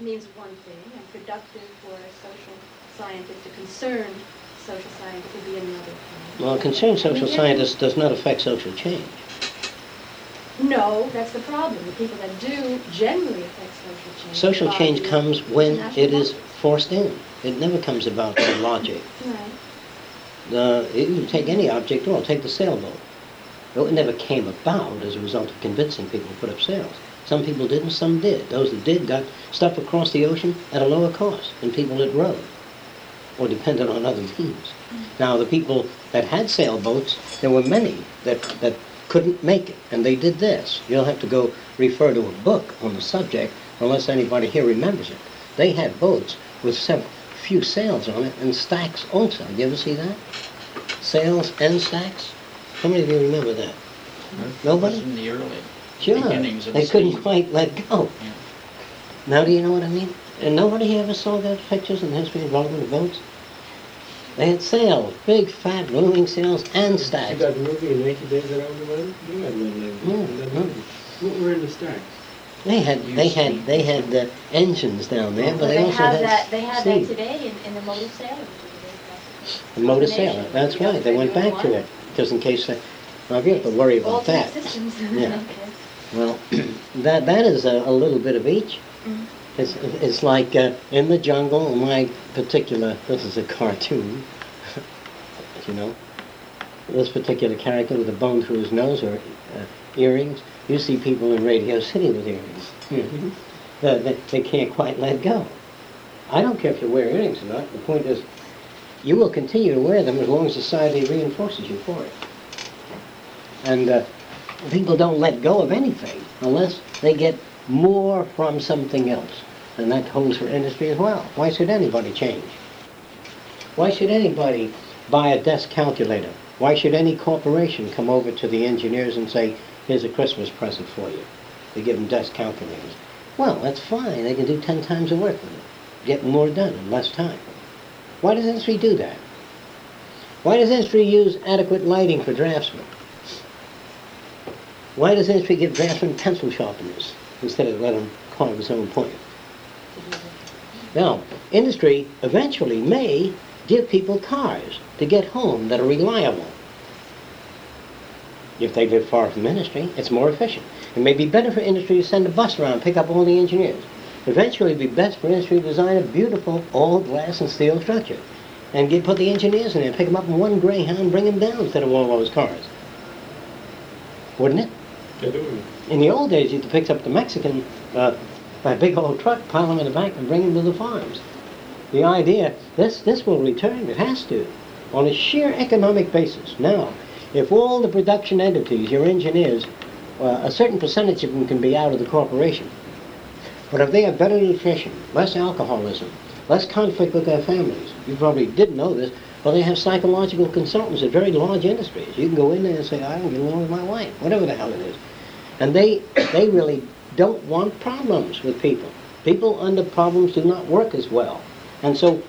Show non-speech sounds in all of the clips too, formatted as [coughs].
means one thing, and productive for a social scientist, a concerned social scientist would be another thing. Well, a concerned social scientist does not affect social change. No, that's the problem. The people that do generally affect social change. Social change comes when it is forced in. It never comes about by logic. Right. Uh, you can take any object at all, take the sailboat. Well, It never came about as a result of convincing people to put up sails. Some people didn't, some did. Those that did got stuff across the ocean at a lower cost than people that rowed or depended on other means. Now, the people that had sailboats, there were many that, that couldn't make it, and they did this. You'll have to go refer to a book on the subject unless anybody here remembers it. They had boats with several, few sails on it and stacks also. You ever see that? Sails and stacks? How many of you remember that? Nobody? In the early Sure. beginnings of They the couldn't steam. quite let go. Yeah. Now, do you know what I mean? And nobody ever saw those pictures in the history of development of boats? They had sails, big, fat, moving sails, and See stacks. that movie, 90 Days Around the World? You had one like that. Yeah, in that yeah. What were in the stacks? They had, they had, they had uh, engines down there, but they they also had that, they have steam. that today in, in the motor sailor. which is a very classic The motor combination. sailor, that's Yeah, right, they went back to it, just in case, they- now, if you have to worry about Alternate that. systems. Yeah. [laughs] Okay. Well, [clears throat] that, that is a, a little bit of each. Mhm. It's, it's like uh, in the jungle, my particular, this is a cartoon, [laughs] you know, this particular character with a bone through his nose or uh, earrings. You see people in Radio City with earrings. Mm-hmm. They, they, they can't quite let go. I don't care if you wear earrings or not. The point is, you will continue to wear them as long as society reinforces you for it. And uh, people don't let go of anything unless they get more from something else. And that holds for industry as well. Why should anybody change? Why should anybody buy a desk calculator? Why should any corporation come over to the engineers and say, here's a Christmas present for you? They give them desk calculators. Well, that's fine. They can do 10 times the work with it. Get more done in less time. Why does industry do that? Why does industry use adequate lighting for draftsmen? Why does industry give draftsmen pencil sharpeners instead of let them carve his own point? Now, industry eventually may give people cars to get home that are reliable. If they live far from industry, it's more efficient. It may be better for industry to send a bus around and pick up all the engineers. Eventually, it'd be best for industry to design a beautiful all glass and steel structure and get, put the engineers in there, pick them up in one Greyhound, bring them down instead of all those cars. Wouldn't it? In the old days, you'd pick up the Mexican uh, by a big old truck, pile them in the back, and bring them to the farms. The idea, this, this will return, it has to, on a sheer economic basis. Now, if all the production entities, your engineers, uh, a certain percentage of them can be out of the corporation. But if they have better nutrition, less alcoholism, less conflict with their families, you probably didn't know this, but they have psychological consultants at very large industries. You can go in there and say, I don't get along with my wife, whatever the hell it is. And they, they really don't want problems with people. People under problems do not work as well. And so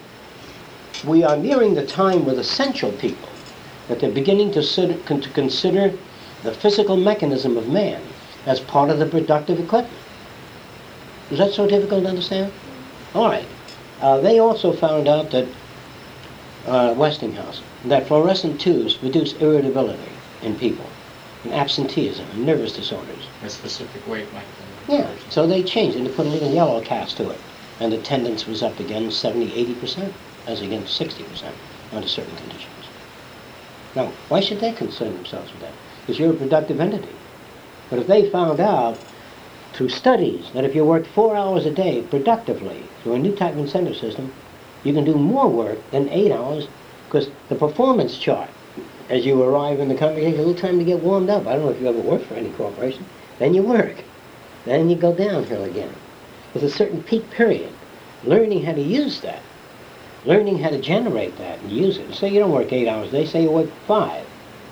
we are nearing the time with essential people that they're beginning to, sit, to consider the physical mechanism of man as part of the productive equipment. Is that so difficult to understand? All right. Uh, they also found out that uh, Westinghouse that fluorescent tubes reduce irritability in people, and absenteeism, and nervous disorders. A specific wavelength. Yeah, so they changed and they put a little yellow cast to it. And attendance was up again 70, 80%, as against 60% under certain conditions. Now, why should they concern themselves with that? Because you're a productive entity. But if they found out through studies that if you worked four hours a day productively through a new type of incentive system, you can do more work than eight hours because the performance chart, as you arrive in the company, takes a little time to get warmed up. I don't know if you ever worked for any corporation. Then you work. Then you go downhill again. With a certain peak period. Learning how to use that. Learning how to generate that and use it. Say you don't work eight hours a day, say you work five.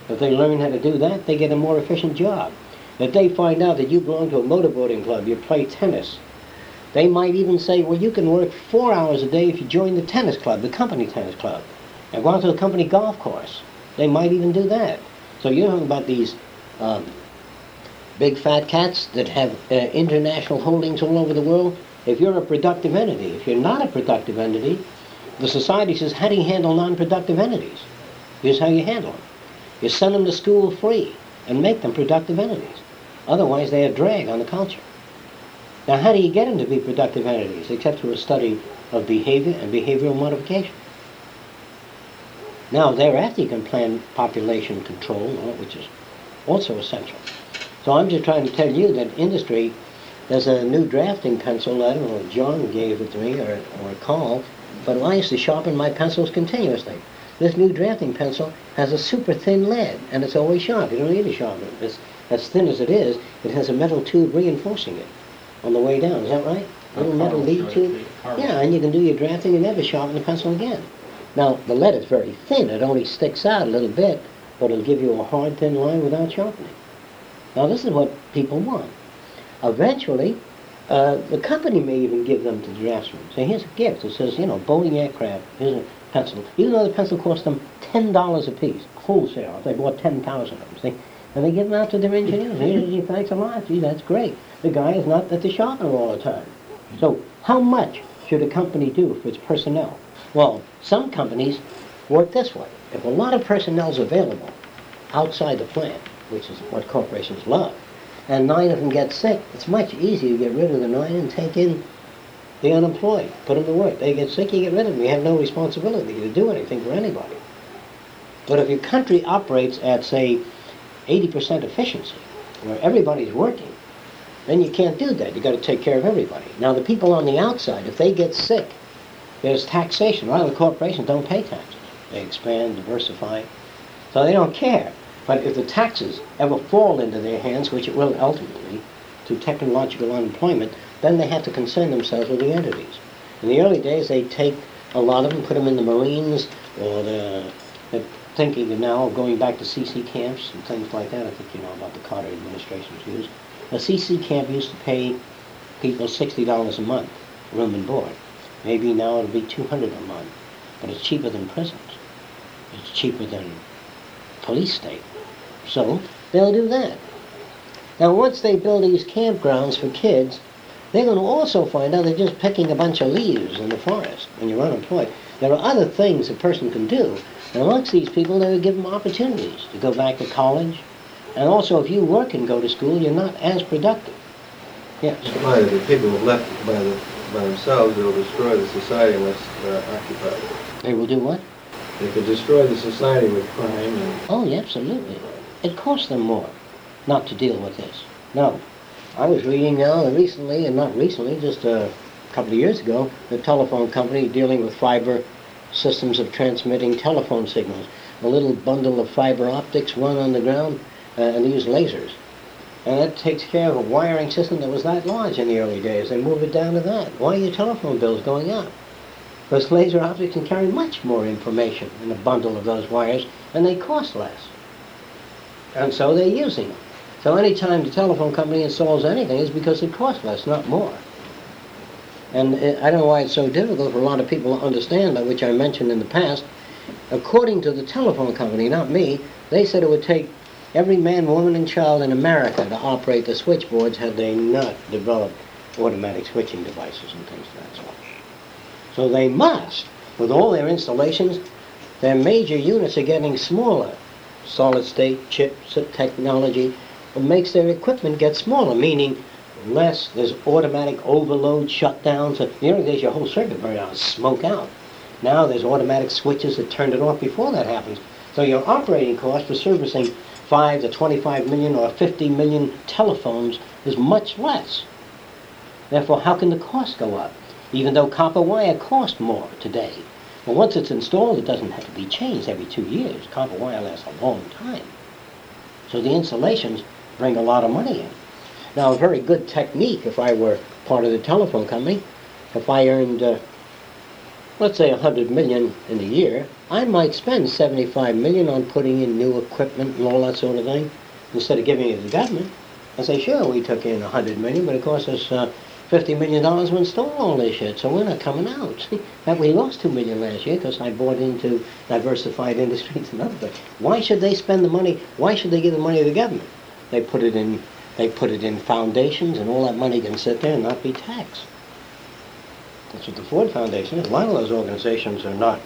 If they learn how to do that, they get a more efficient job. If they find out that you belong to a motorboating club, you play tennis, they might even say, well, you can work four hours a day if you join the tennis club, the company tennis club, and go out to the company golf course. They might even do that. So you're talking about these um, big fat cats that have uh, international holdings all over the world. if you're a productive entity. If you're not a productive entity, the society says, how do you handle non-productive entities? Here's how you handle them. You send them to school free and make them productive entities. Otherwise, they're drag on the culture. Now, how do you get them to be productive entities except through a study of behavior and behavioral modification? Now, thereafter, you can plan population control, which is also essential. So I'm just trying to tell you that industry, there's a new drafting pencil, I don't know, John gave it to me or, or Carl, but I used to sharpen my pencils continuously. This new drafting pencil has a super thin lead, and it's always sharp. You don't need to sharpen it. It's, as thin as it is, it has a metal tube reinforcing it on the way down. Is that right? Little metal lead tube. to you. Carl. Yeah, and you can do your drafting and never sharpen the pencil again. Now, the lead is very thin. It only sticks out a little bit, but it'll give you a hard, thin line without sharpening. Now, this is what people want. Eventually, uh, the company may even give them to the draftsmen. Say, here's a gift. It says, you know, Boeing aircraft. Here's a pencil. Even though the pencil cost them $10 a piece, wholesale. They bought 10,000 of them, see? And they give them out to their engineers. Gee, thanks a lot. Gee, that's great. The guy is not at the sharpener all the time. So how much should a company do for its personnel? Well, some companies work this way. If a lot of personnel is available outside the plant, which is what corporations love, and nine of them get sick, it's much easier to get rid of the nine and take in the unemployed, put them to work. They get sick, you get rid of them. You have no responsibility to do anything for anybody. But if your country operates at, say, 80% efficiency, where everybody's working, then you can't do that. You've got to take care of everybody. Now, the people on the outside, if they get sick, there's taxation. A lot of the corporations don't pay taxes. They expand, diversify, so they don't care. But if the taxes ever fall into their hands, which it will ultimately, through technological unemployment, then they have to concern themselves with the entities. In the early days, they take a lot of them, put them in the Marines, or the, they're thinking now of going back to CC camps and things like that. I think you know about the Carter administration's views. A CC camp used to pay people $60 a month, room and board. Maybe now it'll be 200 a month, but it's cheaper than prisons. It's cheaper than police state. So they'll do that. Now, once they build these campgrounds for kids, they're going to also find out they're just picking a bunch of leaves in the forest when you're unemployed. There are other things a person can do. And amongst these people, they would give them opportunities to go back to college. And also, if you work and go to school, you're not as productive. Yes. Why, the people left by, the, by themselves, they'll destroy the society unless they're occupied. They will do what? They could destroy the society with crime and Oh, yeah, absolutely. It costs them more not to deal with this. No. I was reading now recently, and not recently, just a couple of years ago, the telephone company dealing with fiber systems of transmitting telephone signals. A little bundle of fiber optics run on the ground, uh, and they use lasers. And that takes care of a wiring system that was that large in the early days. They moved it down to that. Why are your telephone bills going up? Because laser optics can carry much more information in a bundle of those wires, and they cost less. And so they're using them. So anytime the telephone company installs anything, it's because it costs less, not more. And I don't know why it's so difficult for a lot of people to understand, which I mentioned in the past. According to the telephone company, not me, they said it would take every man, woman, and child in America to operate the switchboards had they not developed automatic switching devices and things of that sort. So they must, with all their installations, their major units are getting smaller. Solid state chips of technology makes their equipment get smaller, meaning less, there's automatic overload shutdowns. The early days, your whole circuit burned out, smoke out. Now there's automatic switches that turn it off before that happens. So your operating cost for servicing 5 to 25 million or 50 million telephones is much less. Therefore, how can the cost go up? Even though copper wire costs more today. But once it's installed, it doesn't have to be changed every two years. Copper wire lasts a long time. So the installations bring a lot of money in. Now, a very good technique, if I were part of the telephone company, if I earned, uh, let's say, 100 million in a year, I might spend 75 million on putting in new equipment and all that sort of thing, instead of giving it to the government. I say, sure, we took in 100 million, but it cost us uh, 50 million dollars to install all this shit, so we're not coming out. [laughs] that we lost 2 million last year because I bought into diversified [laughs] industries and other things. Why should they spend the money? Why should they give the money to the government? They put it in they put it in foundations and all that money can sit there and not be taxed. That's what the Ford Foundation is. A lot of those organizations are not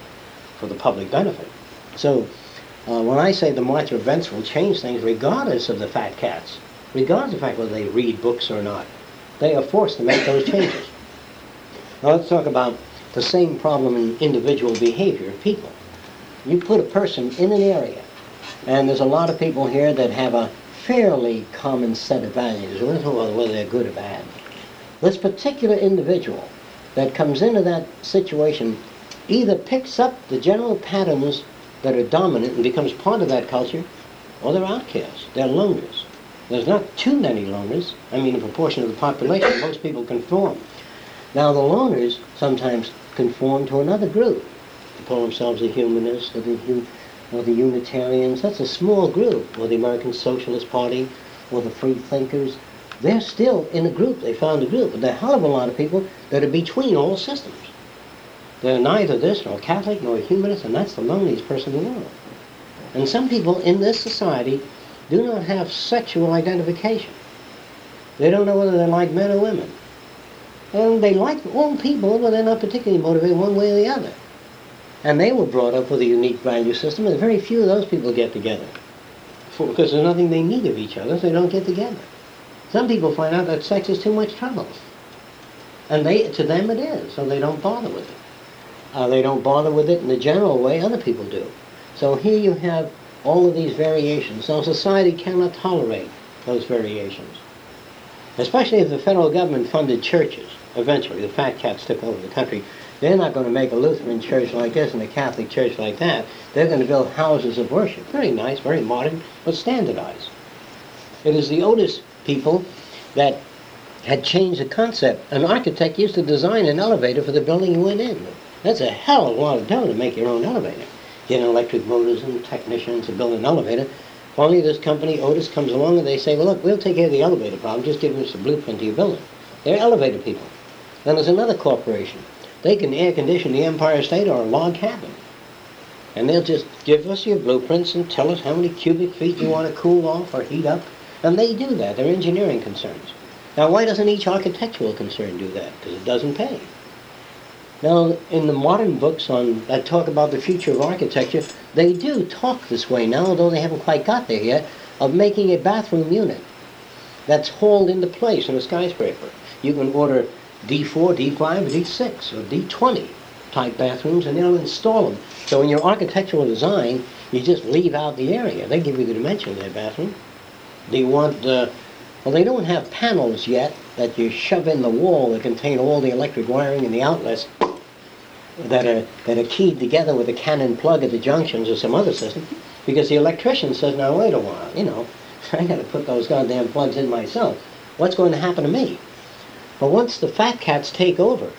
for the public benefit. So uh, when I say the March of events will change things regardless of the fat cats, regardless of the fact whether they read books or not, they are forced to make those changes. Now let's talk about the same problem in individual behavior of people. You put a person in an area, and there's a lot of people here that have a fairly common set of values, whether they're good or bad. This particular individual that comes into that situation either picks up the general patterns that are dominant and becomes part of that culture, or they're outcasts. They're loners. There's not too many loners. I mean, in proportion of the population, most people conform. Now, the loners sometimes conform to another group. They call themselves the humanists or the, or the Unitarians. That's a small group. Or the American Socialist Party or the Free Thinkers. They're still in a group. They found a group. But there are a hell of a lot of people that are between all systems. They're neither this nor Catholic nor humanist, and that's the loneliest person in the world. And some people in this society do not have sexual identification. They don't know whether they like men or women. And they like all people, but they're not particularly motivated one way or the other. And they were brought up with a unique value system, and very few of those people get together. For, because there's nothing they need of each other, so they don't get together. Some people find out that sex is too much trouble. And they, to them it is, so they don't bother with it. Uh, they don't bother with it in the general way other people do. So here you have all of these variations. So society cannot tolerate those variations. Especially if the federal government funded churches. Eventually, the fat cats took over the country. They're not going to make a Lutheran church like this and a Catholic church like that. They're going to build houses of worship. Very nice, very modern, but standardized. It is the Otis people that had changed the concept. An architect used to design an elevator for the building you went in. That's a hell of a lot of dough to make your own elevator. Get electric motors and technicians to build an elevator. Finally, this company, Otis, comes along and they say, well, look, we'll take care of the elevator problem. Just give us a blueprint to your building. They're elevator people. Then there's another corporation. They can air condition the Empire State or a log cabin. And they'll just give us your blueprints and tell us how many cubic feet you want to cool off or heat up. And they do that. They're engineering concerns. Now, why doesn't each architectural concern do that? Because it doesn't pay. Now, in the modern books on that talk about the future of architecture, they do talk this way now, although they haven't quite got there yet, of making a bathroom unit that's hauled into place in a skyscraper. You can order D4, D5, D6, or D20 type bathrooms, and they'll install them. So in your architectural design, you just leave out the area. They give you the dimension of that bathroom. You want, uh, well, they don't have panels yet that you shove in the wall that contain all the electric wiring and the outlets that are, that are keyed together with a Cannon plug at the junctions or some other system, because the electrician says, now wait a while, you know, [laughs] I gotta put those goddamn plugs in myself. What's going to happen to me? But once the fat cats take over,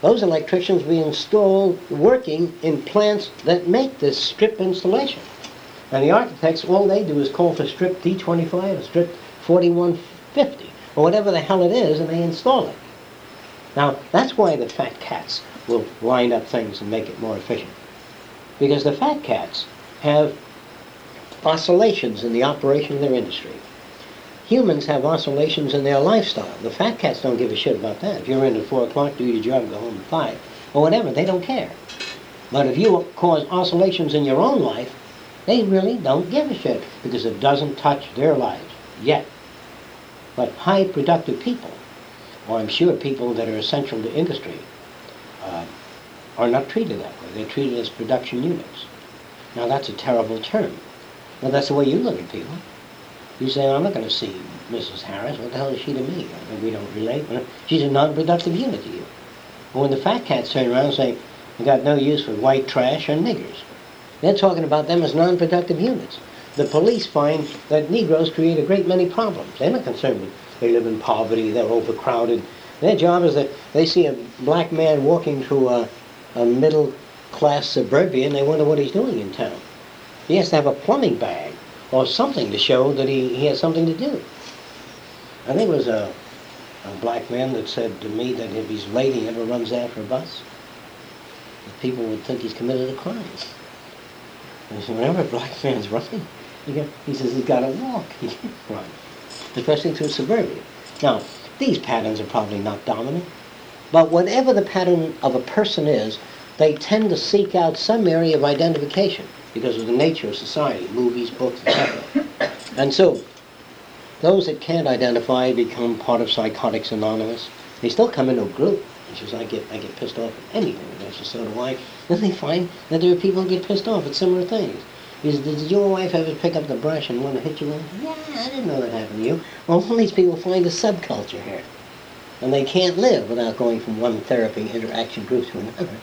those electricians will be installed working in plants that make this strip installation. And the architects, all they do is call for strip D25 or strip 4150 or whatever the hell it is, and they install it. Now, that's why the fat cats will wind up things and make it more efficient. Because the fat cats have oscillations in the operation of their industry. Humans have oscillations in their lifestyle. The fat cats don't give a shit about that. If you're in at 4 o'clock, do your job, go home at 5, or whatever, they don't care. But if you cause oscillations in your own life, they really don't give a shit because it doesn't touch their lives yet. But high productive people, or I'm sure people that are essential to industry, uh, are not treated that way. They're treated as production units. Now that's a terrible term. Well, that's the way you look at people. You say, I'm not going to see Mrs. Harris. What the hell is she to me? I we don't relate. She's a non-productive unit to you. But when the fat cats turn around and say, you got no use for white trash or niggers, they're talking about them as non-productive units. The police find that Negroes create a great many problems. They're not concerned with they live in poverty, they're overcrowded. Their job is that they see a black man walking through a, a middle-class suburbia and they wonder what he's doing in town. He has to have a plumbing bag or something to show that he, he has something to do. I think it was a, a black man that said to me that if he's late, he never runs after a bus. People would think he's committed a crime. He said, whenever a black man's running, he, says he's got [laughs] to walk. He can't run, especially through suburbia. Now, these patterns are probably not dominant. But whatever the pattern of a person is, they tend to seek out some area of identification because of the nature of society, movies, books, etc. [coughs] and so, those that can't identify become part of Psychotics Anonymous. They still come into a group. It's just I get I get pissed off at anything. That's just sort of like. Then they find that there are people who get pissed off at similar things. Is, did your wife ever pick up the brush and want to hit you with it? Yeah, I didn't know that happened to you. Well, all these people find a subculture here. And they can't live without going from one therapy interaction group to another.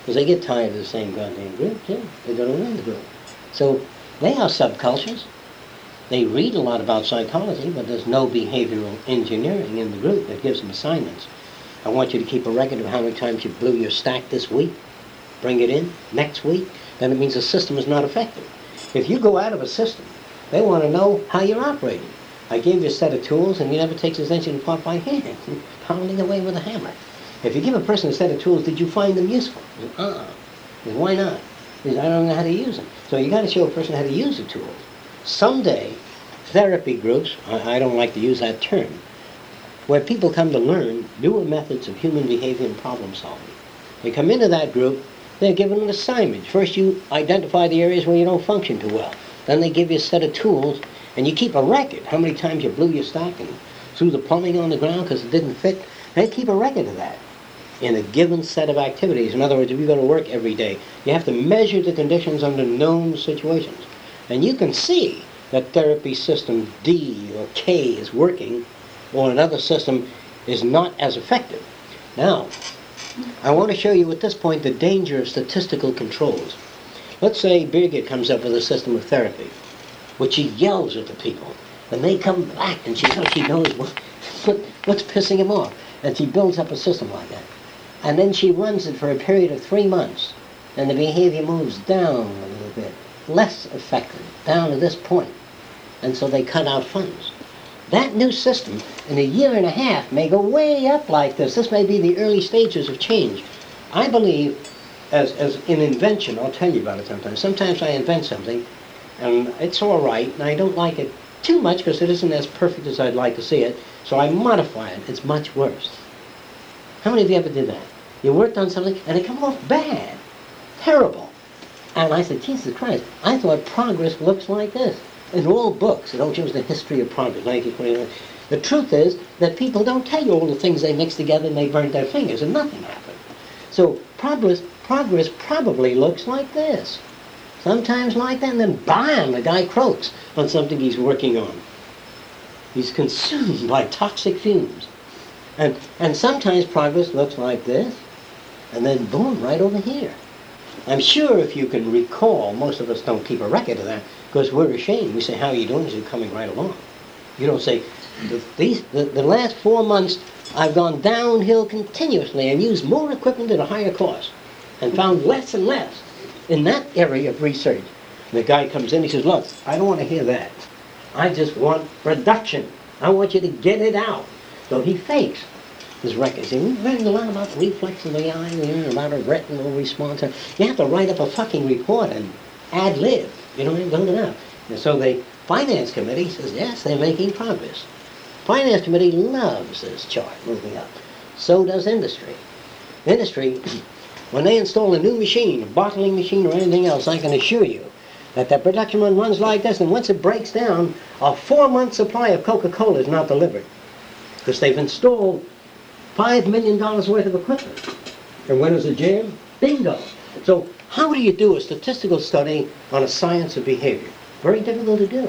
Because they get tired of the same goddamn group, too. They go to another group. So they are subcultures. They read a lot about psychology, but there's no behavioral engineering in the group that gives them assignments. I want you to keep a record of how many times you blew your stack this week. Bring it in next week. Then it means the system is not effective. If you go out of a system, they want to know how you're operating. I gave you a set of tools and you never take his engine apart by hand, [laughs] pounding away with a hammer. If you give a person a set of tools, did you find them useful? Uh-uh. Why not? Because I don't know how to use them. So you got to show a person how to use the tools. Someday, therapy groups, I, I don't like to use that term, where people come to learn newer methods of human behavior and problem solving. They come into that group, they're given an assignment. First, you identify the areas where you don't function too well. Then they give you a set of tools, and you keep a record. How many times you blew your stocking threw the plumbing on the ground because it didn't fit. They keep a record of that in a given set of activities. In other words, if you go to work every day, you have to measure the conditions under known situations. And you can see that therapy system D or K is working, or another system is not as effective. Now, I want to show you at this point the danger of statistical controls. Let's say Birgit comes up with a system of therapy, which she yells at the people, and they come back, and she, she knows what, what, what's pissing them off, and she builds up a system like that. And then she runs it for a period of three months, and the behavior moves down a little bit, less effective, down to this point. And so they cut out funds. That new system, in a year and a half, may go way up like this. This may be the early stages of change. I believe, as, as in invention, I'll tell you about it sometimes. Sometimes I invent something, and it's all right, and I don't like it too much because it isn't as perfect as I'd like to see it, so I modify it. It's much worse. How many of you ever did that? You worked on something, and it come off bad, terrible. And I said, Jesus Christ, I thought progress looks like this. In all books, they don't use the history of progress, 1929. The truth is that people don't tell you all the things they mixed together and they burned their fingers and nothing happened. So progress, progress probably looks like this. Sometimes like that, and then bam, the guy croaks on something he's working on. He's consumed by toxic fumes. And, and sometimes progress looks like this, and then boom, right over here. I'm sure if you can recall, most of us don't keep a record of that because we're ashamed. We say, how are you doing? You're coming right along. You don't say, the, these, the, the last four months I've gone downhill continuously and used more equipment at a higher cost and found less and less in that area of research. And the guy comes in, he says, look, I don't want to hear that. I just want reduction. I want you to get it out. So he fakes his records. And we learned a lot about the reflex of the eye, learned about a retinal response. You have to write up a fucking report and ad lib. You know, don't enough. And so the finance committee says, yes, they're making progress. Finance committee loves this chart moving up. So does industry. Industry, [clears throat] when they install a new machine, a bottling machine or anything else, I can assure you that that production run runs like this, and once it breaks down, a four-month supply of Coca-Cola is not delivered. Because they've installed $5 million worth of equipment. And when is a jam? Bingo. So how do you do a statistical study on a science of behavior? Very difficult to do.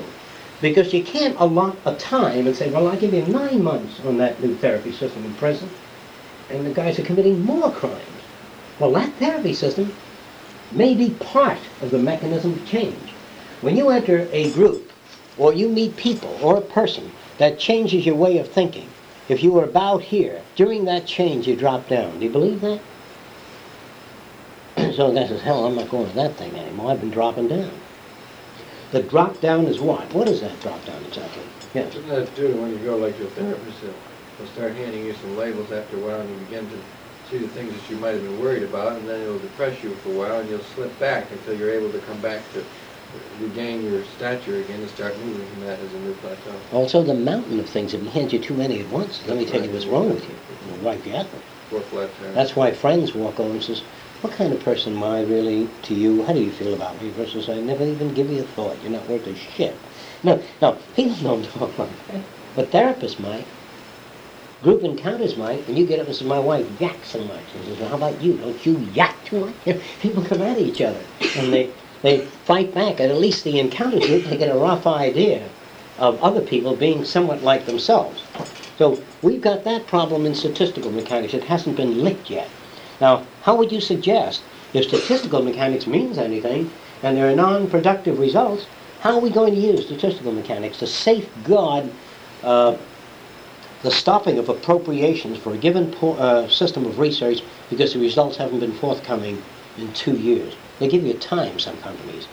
Because you can't allot a time and say, well, I'll give you nine months on that new therapy system in prison, and the guys are committing more crimes. Well, that therapy system may be part of the mechanism of change. When you enter a group, or you meet people, or a person, that changes your way of thinking. If you were about here, during that change you drop down. Do you believe that? So the guy says, hell, I'm not going to that thing anymore. I've been dropping down. The drop down is what? What is that drop down exactly? Yes. Isn't that too, when you go like your therapist, they'll, they'll start handing you some labels after a while and you begin to see the things that you might have been worried about and then it'll depress you for a while and you'll slip back until you're able to come back to regain your stature again and start moving from that as a new plateau. Also, the mountain of things. If he hands you too many at once, let me tell you what's wrong with you. It'll wipe you out. four flat tires. That's why friends walk over and says, what kind of person am I really to you? How do you feel about me? Versus I never even give you a thought. You're not worth a shit. No, no, people don't talk like that. But therapists might. Group encounters might. And you get up and say, my wife yaks so much. And says, well, how about you? Don't you yak too much? [laughs] People come at each other. And they, they fight back. At least the encounters group, they get a rough idea of other people being somewhat like themselves. So we've got that problem in statistical mechanics. It hasn't been licked yet. Now, how would you suggest, if statistical mechanics means anything, and there are non-productive results, how are we going to use statistical mechanics to safeguard uh, the stopping of appropriations for a given uh, system of research because the results haven't been forthcoming in two years? They give you time, some companies.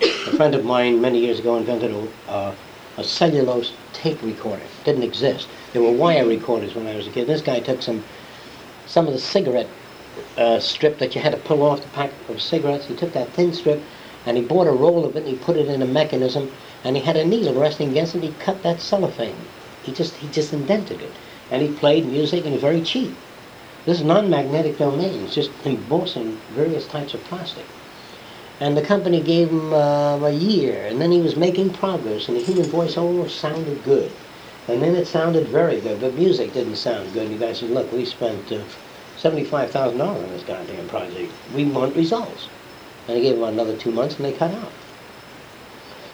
A friend of mine many years ago invented a, uh, a cellulose tape recorder. It Didn't exist. There were wire recorders when I was a kid. This guy took some some of the cigarette uh, strip that you had to pull off the pack of cigarettes. He took that thin strip and he bought a roll of it and he put it in a mechanism and he had a needle resting against it. And he cut that cellophane. He just he just indented it and he played music and it was very cheap. This is non-magnetic domains, just embossing various types of plastic. And the company gave him uh, a year, and then he was making progress, and the human voice almost sounded good. And then it sounded very good, but music didn't sound good. And the guy said, look, we spent uh, $75,000 on this goddamn project. We want results. And he gave him another two months, and they cut out.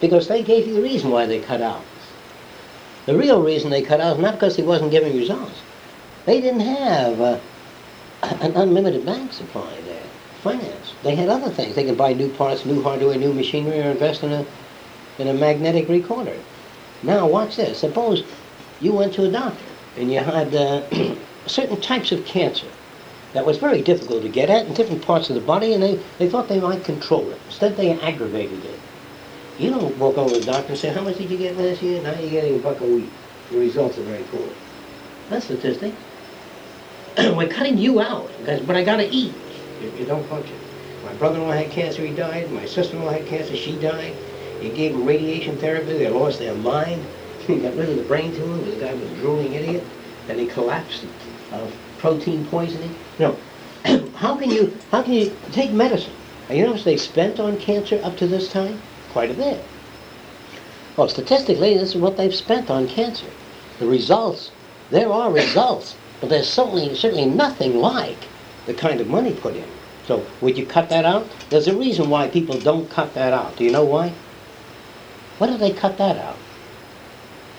Because they gave you the reason why they cut out. The real reason they cut out is not because he wasn't giving results. They didn't have uh, an unlimited bank supply there, finance. They had other things. They could buy new parts, new hardware, new machinery, or invest in a, in a magnetic recorder. Now, watch this. Suppose you went to a doctor and you had uh, [clears throat] certain types of cancer that was very difficult to get at in different parts of the body, and they, they thought they might control it. Instead, they aggravated it. You don't walk over to the doctor and say, how much did you get last year? Now you're getting a buck a week. The results are very poor. That's statistics. [clears throat] We're cutting you out, because, but I gotta eat if you don't function. My brother-in-law had cancer, he died. My sister-in-law had cancer, she died. He gave them radiation therapy, they lost their mind. [laughs] He got rid of the brain tumor, this guy was a drooling idiot. Then he collapsed of protein poisoning. No. [clears throat] how can you how can you take medicine? And you much they spent on cancer up to this time? Quite a bit. Well, statistically, this is what they've spent on cancer. The results, there are results, but there's certainly certainly nothing like the kind of money put in. So would you cut that out? There's a reason why people don't cut that out. Do you know why? Why do they cut that out?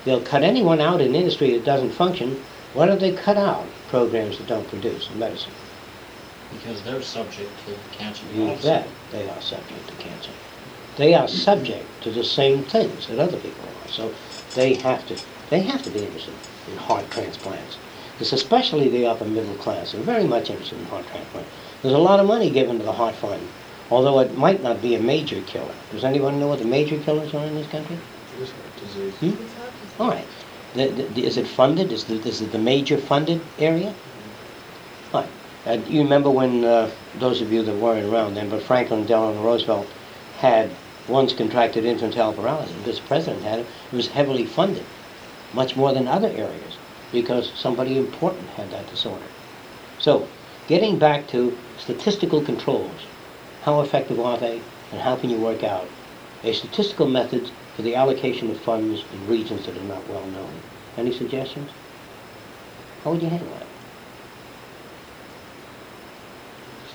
They'll cut anyone out in industry that doesn't function. Why do they cut out programs that don't produce in medicine? Because they're subject to cancer You policy. bet they are subject to cancer. They are subject to the same things that other people are. So they have to they have to be interested in heart transplants. It's especially the upper middle class are very much interested in heart transplants. There's a lot of money given to the heart fund, although it might not be a major killer. Does anyone know what the major killers are in this country? Heart disease. Hmm? All right. The, the, is it funded? Is, the, is it the major funded area? Right. Uh, you remember when, uh, those of you that weren't around then, but Franklin Delano Roosevelt had once contracted infantile paralysis. This president had it. It was heavily funded, much more than other areas, because somebody important had that disorder. So, getting back to statistical controls, how effective are they, and how can you work out a statistical method for the allocation of funds in regions that are not well known? Any suggestions? How would you handle that?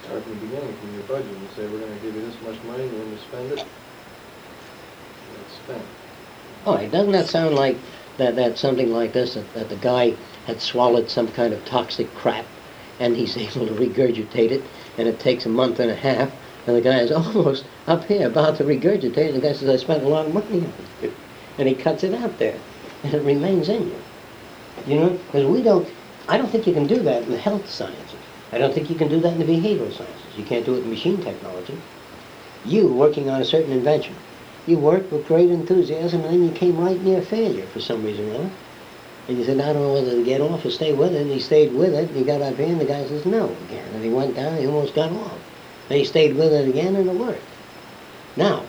Start from the beginning, from your budget, and say, we're gonna give you this much money, and when you spend it, it's spent. All right, doesn't that sound like that, that something like this, that, that the guy had swallowed some kind of toxic crap and he's [laughs] able to regurgitate it and it takes a month and a half and the guy is [laughs] almost up here about to regurgitate and the guy says, I spent a lot of money on it. And he cuts it out there and it remains in you. You know, because we don't, I don't think you can do that in the health sciences. I don't think you can do that in the behavioral sciences. You can't do it in machine technology. You working on a certain invention, you worked with great enthusiasm and then you came right near failure for some reason or other. And you said, I don't know whether to get off or stay with it. And he stayed with it. And he got up here and the guy says, no again. And he went down and he almost got off. Then he stayed with it again and it worked. Now,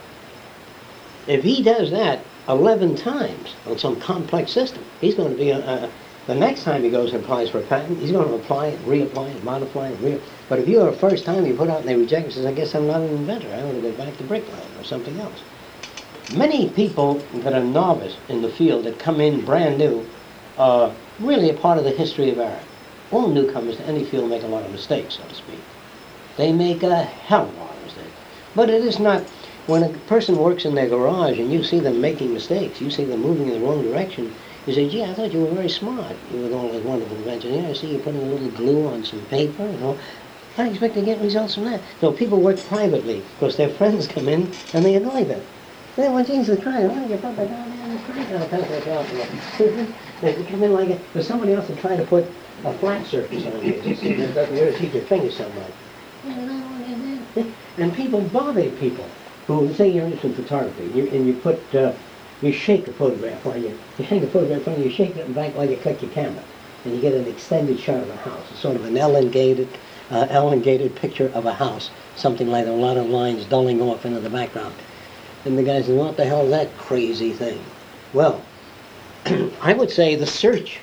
if he does that 11 times on some complex system, he's going to be a, a, The next time he goes and applies for a patent, he's going to apply it, reapply it, modify it, re- But if you're a first time you put out and they reject it, says, I guess I'm not an inventor. I want to go back to bricklaying or something else. Many people that are novice in the field that come in brand new are really a part of the history of art. All newcomers to any field make a lot of mistakes, so to speak. They make a hell of a lot of mistakes. But it is not, when a person works in their garage and you see them making mistakes, you see them moving in the wrong direction, you say, gee, I thought you were very smart. You were all this wonderful invention here. I see you putting a little glue on some paper, you know. I expect to get results from that. No, people work privately because their friends come in and they annoy them. They want to try. Why don't you put that down there? I'll. They come in like. There's somebody else to try to put a flat surface on it. It doesn't irritate your fingers so much. [laughs] And people bother people who say you're interested in photography and you, and you put, uh, you shake a photograph while you, you shake a photograph while you shake it back while you click your camera. And you get an extended shot of a house. It's sort of an elongated, uh, elongated picture of a house. Something like a lot of lines dulling off into the background. And the guy says, what the hell is that crazy thing? Well, [clears throat] I would say the search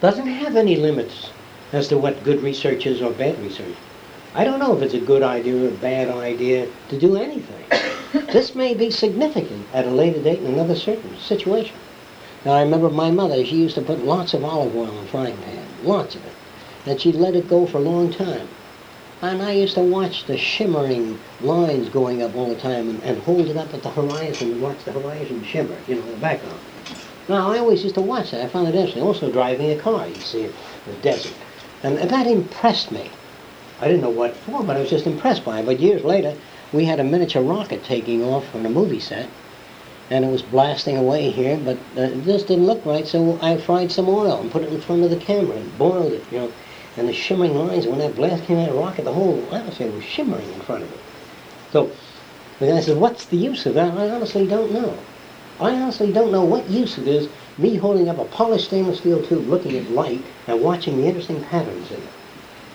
doesn't have any limits as to what good research is or bad research. I don't know if it's a good idea or a bad idea to do anything. [coughs] this may be significant at a later date in another certain situation. Now, I remember my mother, she used to put lots of olive oil in a frying pan, lots of it. And she'd let it go for a long time. And I used to watch the shimmering lines going up all the time and, and hold it up at the horizon and watch the horizon shimmer, you know, in the background. Now, I always used to watch that. I found it interesting. Also, driving a car, you see, in the desert. And that impressed me. I didn't know what for, but I was just impressed by it. But years later, we had a miniature rocket taking off on a movie set, and it was blasting away here, but uh, it just didn't look right, so I fried some oil and put it in front of the camera and boiled it, you know. And the shimmering lines, when that blast came out of the rocket, the whole atmosphere was shimmering in front of it. So the guy said, what's the use of that? I honestly don't know. I honestly don't know what use it is, me holding up a polished stainless steel tube, looking at light, and watching the interesting patterns in it.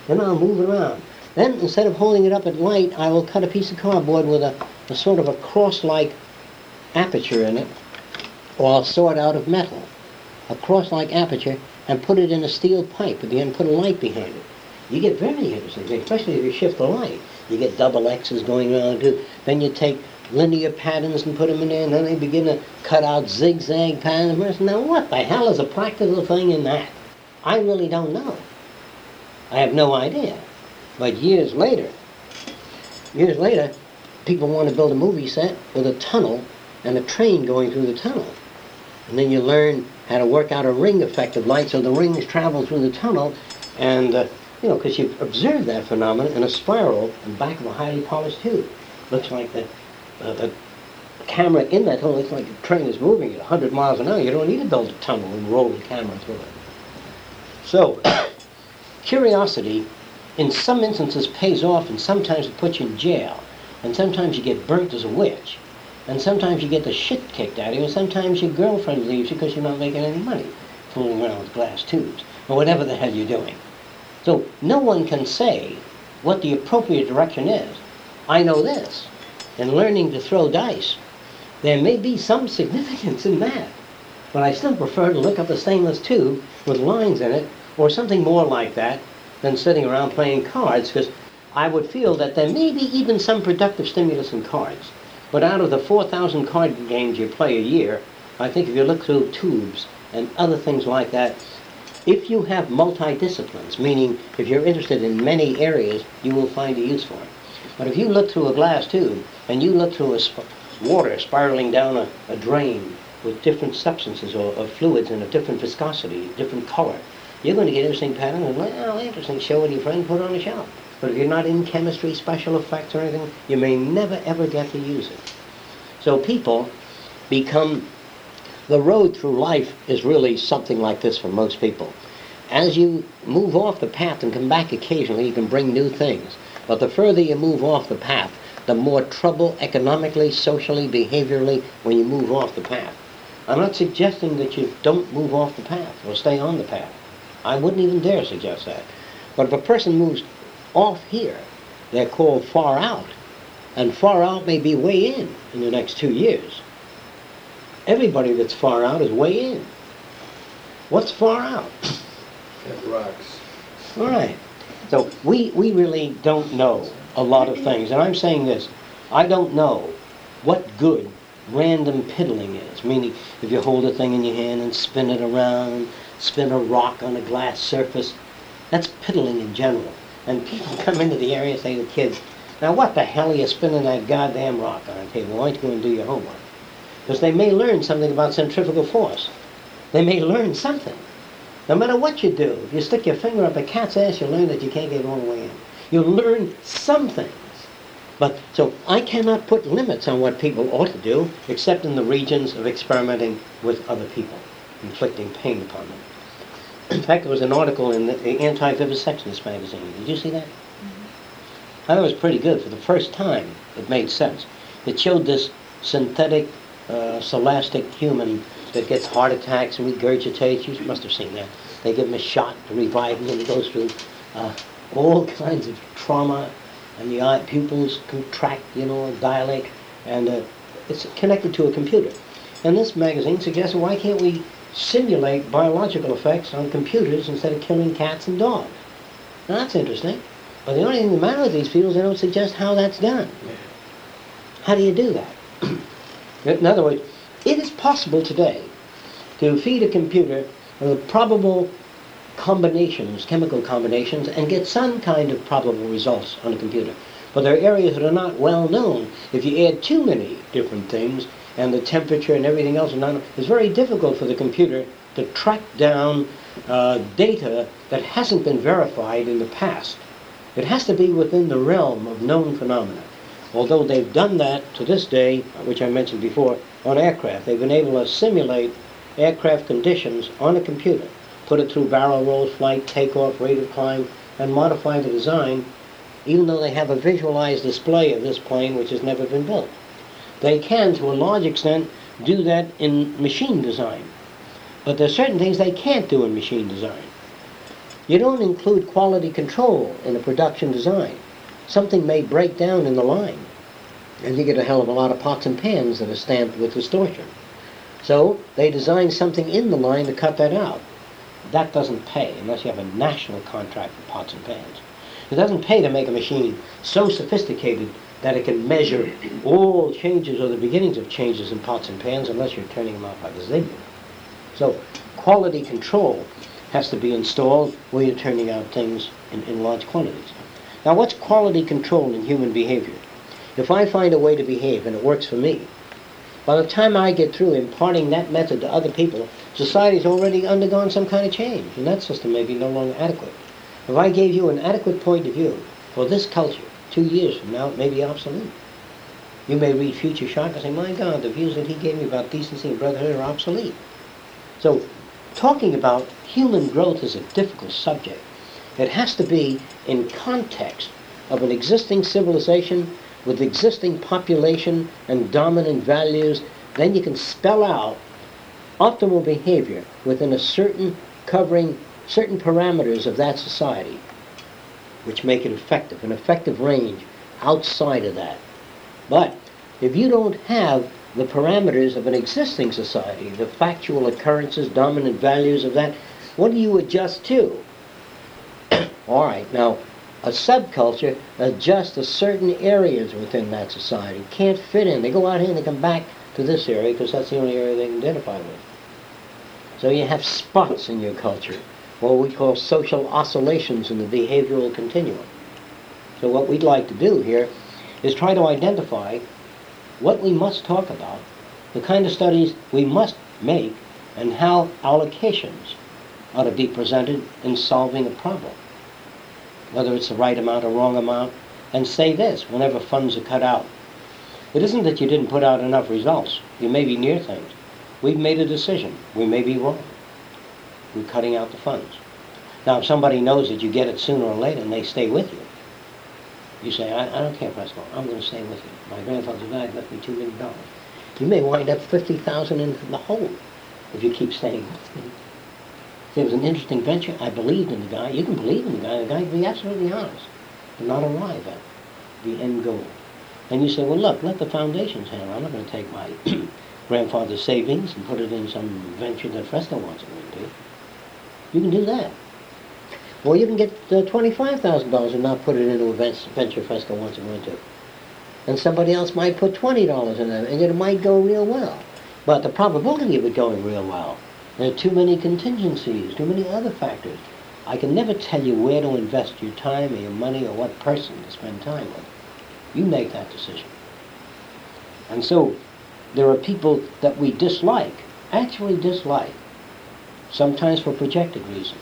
Then I'll move it around. Then, instead of holding it up at light, I will cut a piece of cardboard with a, a sort of a cross-like aperture in it, or I'll saw it out of metal, a cross-like aperture, and put it in a steel pipe end, put a light behind it. You get very interesting especially if you shift the light. You get double X's going around too. Then you take linear patterns and put them in there, and then they begin to cut out zigzag patterns. Now, what the hell is a practical thing in that? I really don't know. I have no idea. But years later, years later, people want to build a movie set with a tunnel and a train going through the tunnel. And then you learn how to work out a ring effect of light so the rings travel through the tunnel and, uh, you know, because you've observed that phenomenon in a spiral in the back of a highly polished tube. Looks like the, uh, the camera in that tunnel looks like the train is moving at 100 miles an hour. You don't need to build a tunnel and roll the camera through it. So, curiosity in some instances pays off and sometimes it puts you in jail. And sometimes you get burnt as a witch. And sometimes you get the shit kicked out of you, and sometimes your girlfriend leaves you because you're not making any money fooling around with glass tubes, or whatever the hell you're doing. So no one can say what the appropriate direction is. I know this. In learning to throw dice, there may be some significance in that. But I still prefer to look up a stainless tube with lines in it, or something more like that, than sitting around playing cards, because I would feel that there may be even some productive stimulus in cards. But out of the 4,000 card games you play a year, I think if you look through tubes and other things like that, if you have multi-disciplines, meaning if you're interested in many areas, you will find a use for it. But if you look through a glass tube and you look through a sp- water spiraling down a, a drain with different substances or, or fluids in a different viscosity, different color, you're going to get interesting patterns and, well, interesting, show to your friend, put it on the shelf. But if you're not in chemistry, special effects, or anything, you may never ever get to use it. So people become, the road through life is really something like this for most people. As you move off the path and come back occasionally, you can bring new things. But the further you move off the path, the more trouble economically, socially, behaviorally when you move off the path. I'm not suggesting that you don't move off the path or stay on the path. I wouldn't even dare suggest that. But if a person moves off here, they're called far out. And far out may be way in in the next two years. Everybody that's far out is way in. What's far out? That rocks. All right. So we, we really don't know a lot of things. And I'm saying this, I don't know what good random piddling is. Meaning, if you hold a thing in your hand and spin it around, spin a rock on a glass surface, that's piddling in general. And people [laughs] come into the area and say to kids, now what the hell are you spinning that goddamn rock on a table? Why don't you go and do your homework? Because they may learn something about centrifugal force. They may learn something. No matter what you do, if you stick your finger up a cat's ass, you'll learn that you can't get all the way in. You'll learn some things. But so I cannot put limits on what people ought to do, except in the regions of experimenting with other people, inflicting pain upon them. In fact, there was an article in the Anti-Vivisectionist magazine. Did you see that? I thought it was pretty good. For the first time, it made sense. It showed this synthetic, uh, scholastic human that gets heart attacks and regurgitates. You must have seen that. They give him a shot to revive him, and he goes through uh, all [laughs] kinds of trauma, and the eye pupils contract, you know, dilate, and uh, it's connected to a computer. And this magazine suggested, why can't we simulate biological effects on computers instead of killing cats and dogs? Now, that's interesting. But the only thing the matter with these people is they don't suggest how that's done. How do you do that? [clears throat] In other words, it is possible today to feed a computer the probable combinations, chemical combinations, and get some kind of probable results on a computer. But there are areas that are not well known. If you add too many different things, and the temperature and everything else, not, it's very difficult for the computer to track down uh, data that hasn't been verified in the past. It has to be within the realm of known phenomena. Although they've done that to this day, which I mentioned before, on aircraft. They've been able to simulate aircraft conditions on a computer, put it through barrel roll, flight, takeoff, rate of climb, and modify the design, even though they have a visualized display of this plane which has never been built. They can, to a large extent, do that in machine design. But there are certain things they can't do in machine design. You don't include quality control in a production design. Something may break down in the line, and you get a hell of a lot of pots and pans that are stamped with distortion. So they design something in the line to cut that out. That doesn't pay unless you have a national contract for pots and pans. It doesn't pay to make a machine so sophisticated that it can measure all changes or the beginnings of changes in pots and pans unless you're turning them out like a Ziegler. So quality control has to be installed where you're turning out things in, in large quantities. Now, what's quality control in human behavior? If I find a way to behave and it works for me, by the time I get through imparting that method to other people, society's already undergone some kind of change, and that system may be no longer adequate. If I gave you an adequate point of view for this culture, two years from now, it may be obsolete. You may read Future Shock and say, my God, the views that he gave me about decency and brotherhood are obsolete. So talking about human growth is a difficult subject. It has to be in context of an existing civilization with existing population and dominant values. Then you can spell out optimal behavior within a certain covering certain parameters of that society, which make it effective, an effective range outside of that. But if you don't have the parameters of an existing society, the factual occurrences, dominant values of that, what do you adjust to? [coughs] All right, now a subculture adjusts to certain areas within that society. Can't fit in. They go out here and they come back to this area because that's the only area they can identify with. So you have spots in your culture, what we call social oscillations in the behavioral continuum. So what we'd like to do here is try to identify what we must talk about, the kind of studies we must make, and how allocations ought to be presented in solving a problem. Whether it's the right amount or wrong amount, and say this whenever funds are cut out. It isn't that you didn't put out enough results. You may be near things. We've made a decision. We may be wrong. We're cutting out the funds. Now, if somebody knows that you get it sooner or later and they stay with you, you say, I, I don't care, Fresco, I'm going to stay with you. My grandfather died, left me $2 million. You may wind up 50000 in the hole if you keep staying with me. It was an interesting venture. I believed in the guy. You can believe in the guy. The guy can be absolutely honest and not arrive at the end goal. And you say, well, look, let the foundations handle. I'm not going to take my [clears throat] grandfather's savings and put it in some venture that Fresco wants it into. You can do that. Or you can get uh, $25,000 and not put it into a ven- venture fresco once in winter. And somebody else might put $20 in it, and it might go real well. But the probability of it going real well, there are too many contingencies, too many other factors. I can never tell you where to invest your time or your money or what person to spend time with. You make that decision. And so, there are people that we dislike, actually dislike, sometimes for projected reasons.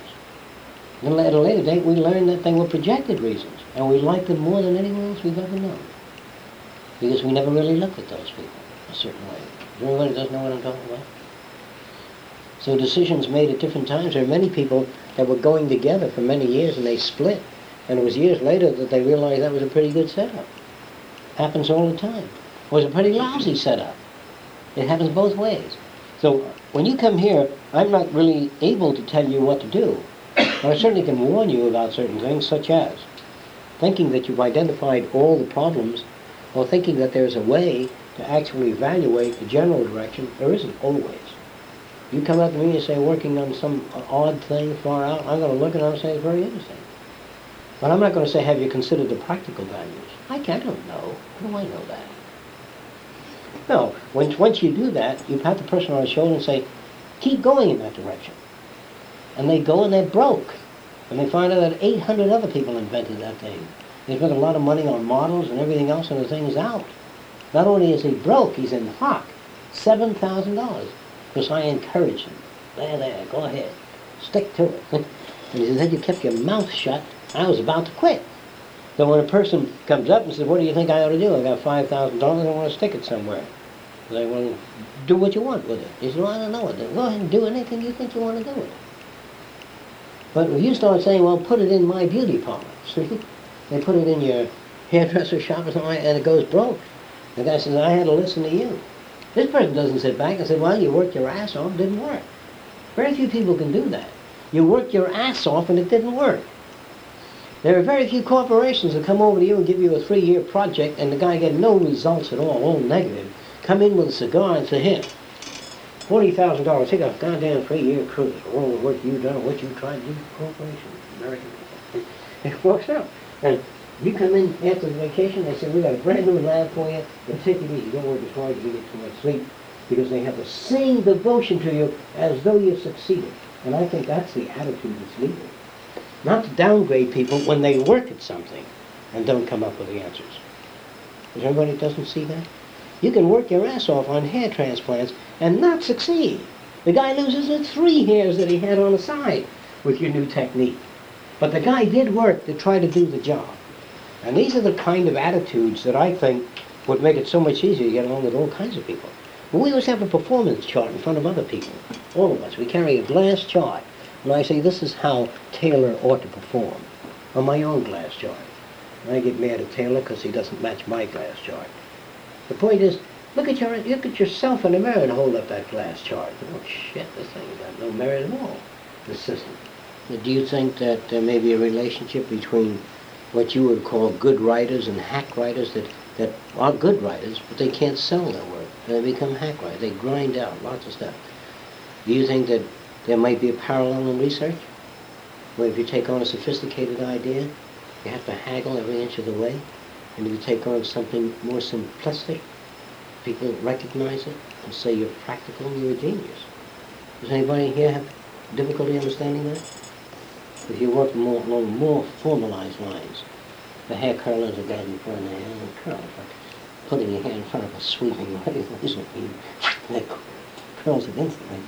And at a later date, we learn that they were projected reasons, and we like them more than anyone else we've ever known. Because we never really looked at those people a certain way. Does does know what I'm talking about? So decisions made at different times. There are many people that were going together for many years and they split. And it was years later that they realized that was a pretty good setup. Happens all the time. It was a pretty lousy setup. It happens both ways. So when you come here, I'm not really able to tell you what to do. But I certainly can warn you about certain things, such as thinking that you've identified all the problems or thinking that there's a way to actually evaluate the general direction. There isn't always. You come up to me and say, working on some odd thing far out, I'm going to look at it and say, it's very interesting. But I'm not going to say, have you considered the practical values? I I don't know. How do I know that? No, once, once you do that, you pat the person on the shoulder and say, keep going in that direction. And they go and they're broke. And they find out that 800 other people invented that thing. They spent a lot of money on models and everything else, and the thing's out. Not only is he broke, he's in the hock. $7,000. Because I encouraged him. There, there, go ahead. Stick to it. [laughs] and he said, you kept your mouth shut. I was about to quit. So when a person comes up and says, what do you think I ought to do? I got $5,000. I want to stick it somewhere. They well, do what you want with it. He said, well, I don't know what. Go ahead and do anything you think you want to do with it. But if you start saying, well, put it in my beauty parlor, [laughs] see? They put it in your hairdresser shop or something, and it goes broke. The guy says, I had to listen to you. This person doesn't sit back and say, well, you worked your ass off, didn't work. Very few people can do that. You worked your ass off and it didn't work. There are very few corporations that come over to you and give you a three-year project and the guy get no results at all, all negative. Come in with a cigar and say, here, $40,000, take a goddamn three-year cruise all the work you've done, what you tried to do for corporations, American. [laughs] It works out. And you come in after the vacation, they say, we got a brand new lab for you, but take it easy, don't work as hard as you get too much sleep, because they have the same devotion to you as though you succeeded. And I think that's the attitude that's needed. Not to downgrade people when they work at something and don't come up with the answers. Is everybody that doesn't see that? You can work your ass off on hair transplants and not succeed. The guy loses the three hairs that he had on the side with your new technique. But the guy did work to try to do the job. And these are the kind of attitudes that I think would make it so much easier to get along with all kinds of people. We always have a performance chart in front of other people. All of us. We carry a glass chart. And I say, this is how Taylor ought to perform. On my own glass chart. And I get mad at Taylor because he doesn't match my glass chart. The point is, look at your look at yourself in the mirror and hold up that glass chart. Oh shit, this thing's got no merit at all. This system. Do you think that there may be a relationship between what you would call good writers and hack writers that, that are good writers, but they can't sell their work? They become hack writers. They grind out lots of stuff. Do you think that there might be a parallel in research? Where if you take on a sophisticated idea, you have to haggle every inch of the way? And if you take on something more simplistic, people recognize it and say you're practical and you're a genius. Does anybody here have difficulty understanding that? If you work more along more formalized lines, the hair curlers are getting in front hair curls, like putting your hair in front of a sweeping razor, isn't mean [laughs] that curls it instantly.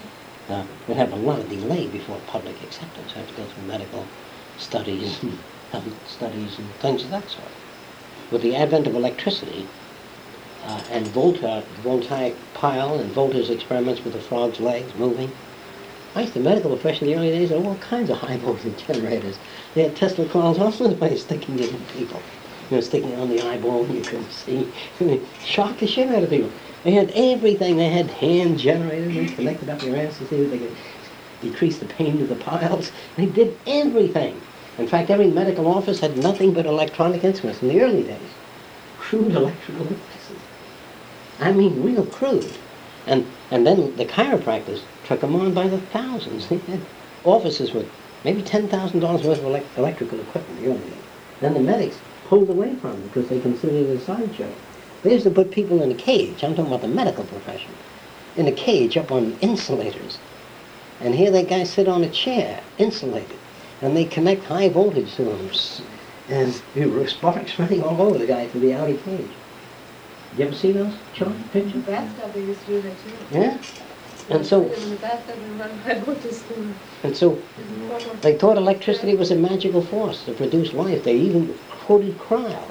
Uh, we have a lot of delay before public acceptance. We have to go through medical studies and [laughs] health studies and things of that sort. With the advent of electricity uh, and Volta, voltaic pile and Volta's experiments with the frog's legs moving, I used to medical profession in the early days had all kinds of high voltage generators. They had Tesla coils all over the place sticking it in people. You know, sticking it on the eyeball and you couldn't see. They [laughs] shocked the shit out of people. They had everything. They had hand generators. They connected up your ass to see if they could decrease the pain of the piles. They did everything. In fact, every medical office had nothing but electronic instruments in the early days. Crude [laughs] electrical devices. I mean, real crude. And, and then the chiropractors took them on by the thousands. They eh, had offices with maybe ten thousand dollars worth of elec- electrical equipment, the only thing. Then the medics pulled away from it because they considered it a sideshow. They used to put people in a cage, I'm talking about the medical profession, in a cage up on insulators. And here they guys sit on a chair, insulated, and they connect high voltage to them. And you were sparks running all over the guy through the outer cage. You ever see those, Charlie, pictures? bathtub, they used to do that too. Yeah? And so, and so They thought electricity was a magical force to produce life. They even quoted Crile,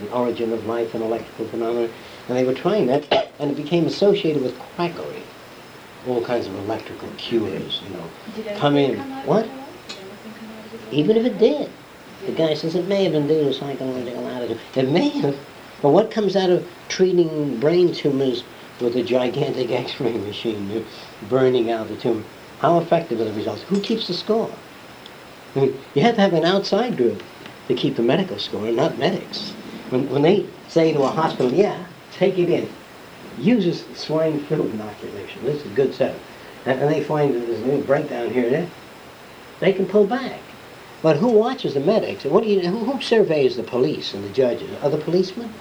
the origin of life and electrical phenomena, and they were trying that, and it became associated with quackery. All kinds of electrical cures, you know. Come in. What? Even if it did, the guy says it may have been due to psychological attitude. It may have, but what comes out of treating brain tumors with a gigantic X-ray machine, burning out the tumor? How effective are the results? Who keeps the score? I mean, you have to have an outside group to keep the medical score, not medics. When, when they say to a hospital, yeah, take it in, uses swine flu inoculation, this is a good setup, and, and they find that there's a little breakdown here and there, they can pull back. But who watches the medics? What do you, who, who surveys the police and the judges? Are the policemen?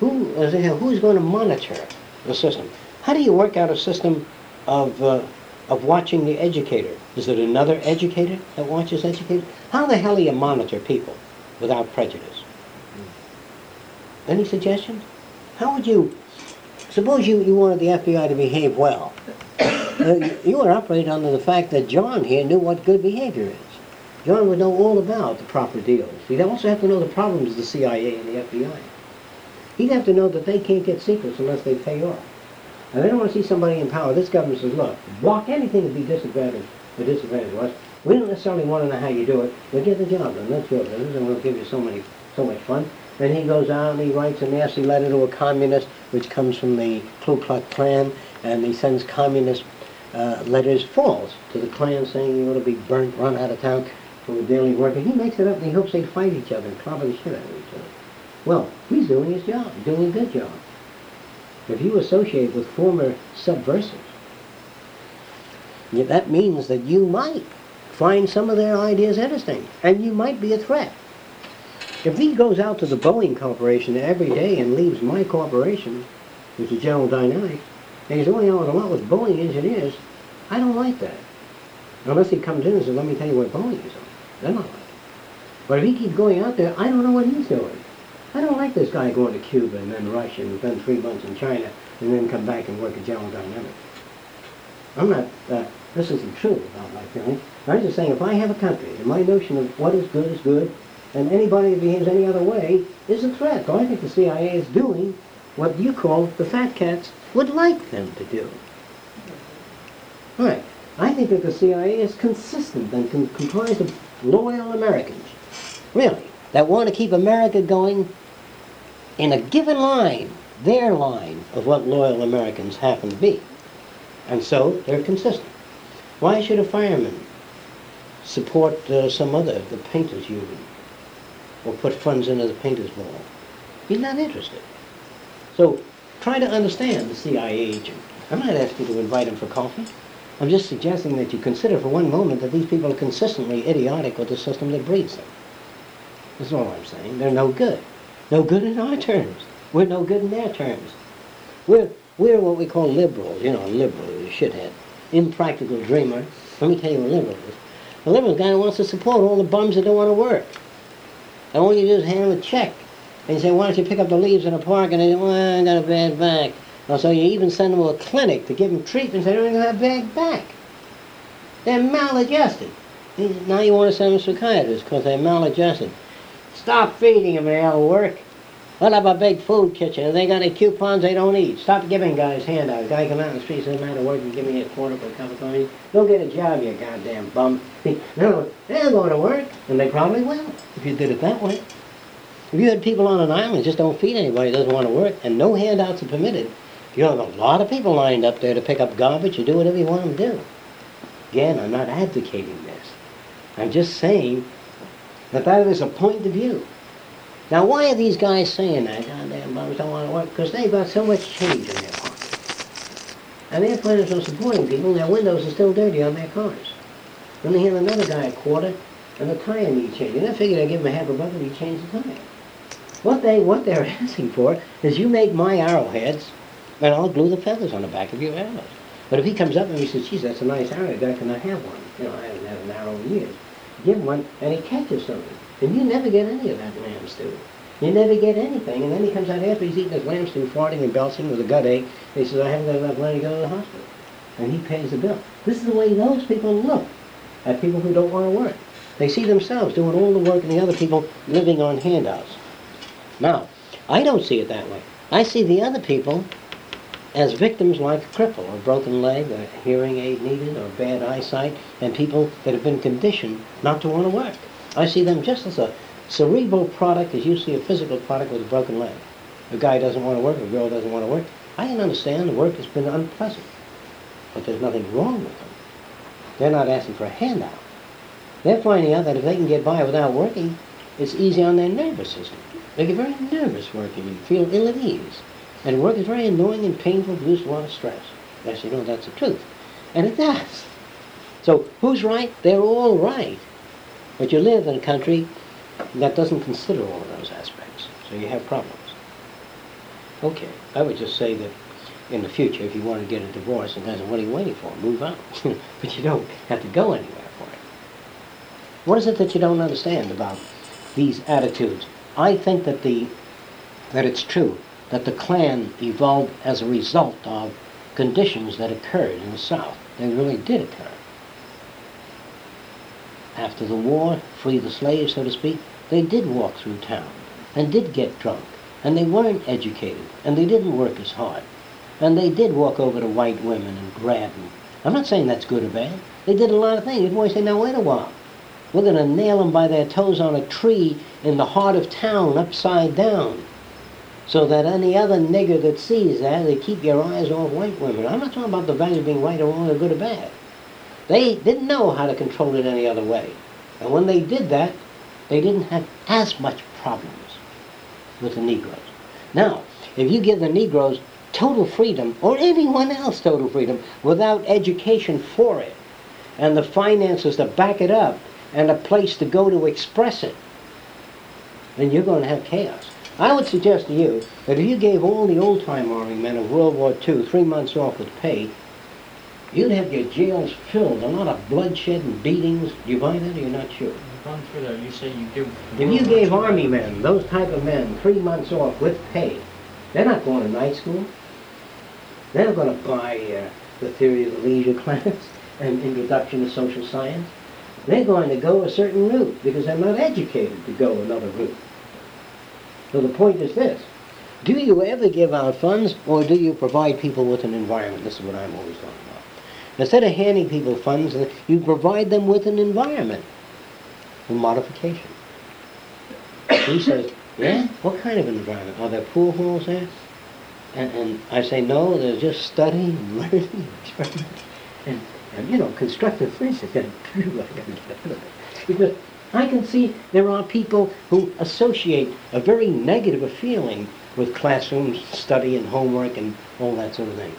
Who, who's going to monitor the system? How do you work out a system of, uh, of watching the educator? Is it another educator that watches educators? How the hell do you monitor people without prejudice? Any suggestions? How would you, suppose you, you wanted the FBI to behave well. [coughs] Uh, you- would operate under the fact that John here knew what good behavior is. John would know all about the proper deals. He'd also have to know the problems of the CIA and the FBI. He'd have to know that they can't get secrets unless they pay off. And they don't want to see somebody in power. This government says, look, block anything to be disadvantaged or disadvantage us. We don't necessarily want to know how you do it. We'll get the job done. That's your business, and we'll give you so many, so much fun. Then he goes out and he writes a nasty letter to a communist, which comes from the Ku Klux Klan, and he sends communist uh, letters false to the Klan saying you ought to be burnt, run out of town from the daily worker. He makes it up and he hopes they fight each other and clobber the shit out of each other. Well, he's doing his job, doing a good job. If you associate with former subversives, that means that you might find some of their ideas interesting, and you might be a threat. If he goes out to the Boeing Corporation every day and leaves my corporation, which is General Dynamics, and he's only out a lot with Boeing engineers, I don't like that. Unless he comes in and says, let me tell you what Boeing is on. Then I like it. But if he keeps going out there, I don't know what he's doing. I don't like this guy going to Cuba and then Russia and then three months in China and then come back and work at General Dynamics. I'm not, uh, this isn't true about my feeling. I'm just saying if I have a country and my notion of what is good is good and anybody behaves any other way is a threat. So I think the CIA is doing what you call the fat cats would like them to do. All right. I think that the CIA is consistent and com- comprised of loyal Americans, really, that want to keep America going in a given line, their line of what loyal Americans happen to be. And so they're consistent. Why should a fireman support uh, some other, the painters union, or put funds into the painters ball? He's not interested. So try to understand the CIA agent. I'm not asking you to invite him for coffee. I'm just suggesting that you consider for one moment that these people are consistently idiotic with the system that breeds them. That's all I'm saying. They're no good. No good in our terms. We're no good in their terms. We're, we're what we call liberals. You know, liberal is shithead. Impractical dreamer. Let me tell you what liberal is. A liberal guy wants to support all the bums that don't want to work. And all you do is hand them a check. And you say, why don't you pick up the leaves in the park? And they say, well, I got a bad back. So you even send them to a clinic to give them treatment. They don't even have a bad back. They're maladjusted. Now you want to send them to psychiatrists because they're maladjusted. Stop feeding them and they'll work. What up a big food kitchen? If they got any coupons they don't eat. Stop giving guys handouts. Guy come out in the street says, man, to work and give me a quarter for a cup of coffee. Go get a job, you goddamn bum. [laughs] No, they're going to work, and they probably will, if you did it that way. If you had people on an island just don't feed anybody, doesn't want to work, and no handouts are permitted, you have a lot of people lined up there to pick up garbage or do whatever you want them to do. Again, I'm not advocating this. I'm just saying that that is a point of view. Now, why are these guys saying that? Goddamn bums don't want to work. Because they've got so much change in their pocket. And they're planning on supporting people, their windows are still dirty on their cars. Then they hand another guy a quarter, and the tire needs changed. And I figured I'd give him a half a buck and he'd change the tire. What they, what they're [laughs] asking for is you make my arrowheads, and I'll glue the feathers on the back of your arrows. But if he comes up and he says, geez, that's a nice arrow, guy, can I have one? You know, I haven't had an arrow in years. Give one, and he catches something. And you never get any of that lamb stew. You never get anything, and then he comes out after he's eating his lamb stew, farting and belching with a gut ache. And He says, I haven't got enough money to go to the hospital. And he pays the bill. This is the way those people look at people who don't want to work. They see themselves doing all the work and the other people living on handouts. Now, I don't see it that way. I see the other people as victims like a cripple, or broken leg, or hearing aid needed, or bad eyesight, and people that have been conditioned not to want to work. I see them just as a cerebral product as you see a physical product with a broken leg. A guy doesn't want to work, a girl doesn't want to work. I can understand the work has been unpleasant, but there's nothing wrong with them. They're not asking for a handout. They're finding out that if they can get by without working, it's easy on their nervous system. They get very nervous working and feel ill at ease. And work is very annoying and painful, produces a lot of stress. Yes, you know, that's the truth. And it does. So who's right? They're all right. But you live in a country that doesn't consider all of those aspects. So you have problems. Okay, I would just say that in the future, if you want to get a divorce, and doesn't, what are you waiting for? Move out. [laughs] but you don't have to go anywhere for it. What is it that you don't understand about these attitudes? I think that the that it's true that the Klan evolved as a result of conditions that occurred in the South. They really did occur. After the war, free the slaves, so to speak, they did walk through town and did get drunk. And they weren't educated and they didn't work as hard. And they did walk over to white women and grab them. I'm not saying that's good or bad. They did a lot of things. You boys say, now wait a while. We're going to nail them by their toes on a tree in the heart of town, upside down so that any other nigger that sees that, they keep your eyes off white women. I'm not talking about the value being white or wrong or good or bad. They didn't know how to control it any other way. And when they did that, they didn't have as much problems with the Negroes. Now, if you give the Negroes total freedom, or anyone else total freedom, without education for it, and the finances to back it up, and a place to go to express it, then you're going to have chaos. I would suggest to you that if you gave all the old-time army men of World War II three months off with pay, you'd have your jails filled, a lot of bloodshed and beatings. Do you buy that or you're not sure? Through that, you say you give... If you gave army men, those type of men, three months off with pay, they're not going to night school. They're not going to buy uh, the theory of the leisure [laughs] class and introduction to social science. They're going to go a certain route because they're not educated to go another route. So the point is this. Do you ever give out funds or do you provide people with an environment? This is what I'm always talking about. Instead of handing people funds, you provide them with an environment for modification. [coughs] He says, yeah? What kind of an environment? Are there pool halls there? And, and I say, no, there's just study and learning and experiment. And, and you know, constructive physics. And [laughs] because I can see there are people who associate a very negative feeling with classrooms, study and homework and all that sort of thing.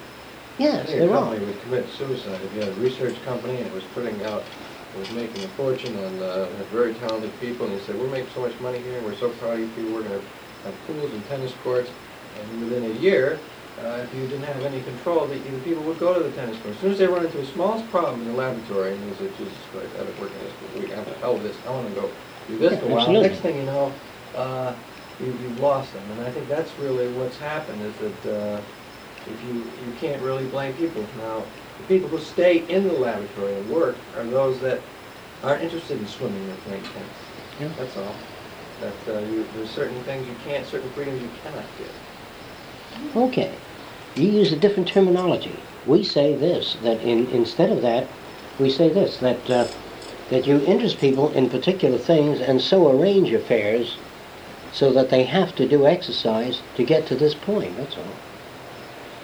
Yes, there are. company would commit suicide if you had a research company and it was putting out, it was making a fortune on, uh, had very talented people, and you said, we're making so much money here, and we're so proud of you people, we're gonna have pools and tennis courts, and within a year, uh, if you didn't have any control, the, the people would go to the tennis court. As soon as they run into the smallest problem in the laboratory, and they say, Jesus Christ, I've been working this for a week, I have to hell this, I wanna go do this for a while. Next thing you know, uh, you, you've lost them, and I think that's really what's happened, is that, uh, if you, you can't really blame people. Now, the people who stay in the laboratory and work are those that aren't interested in swimming or playing tennis. Yeah. That's all. That, uh, you, there's certain things you can't, certain freedoms you cannot give. Okay. You use a different terminology. We say this, that in, instead of that, we say this, that, uh, that you interest people in particular things and so arrange affairs so that they have to do exercise to get to this point, that's all.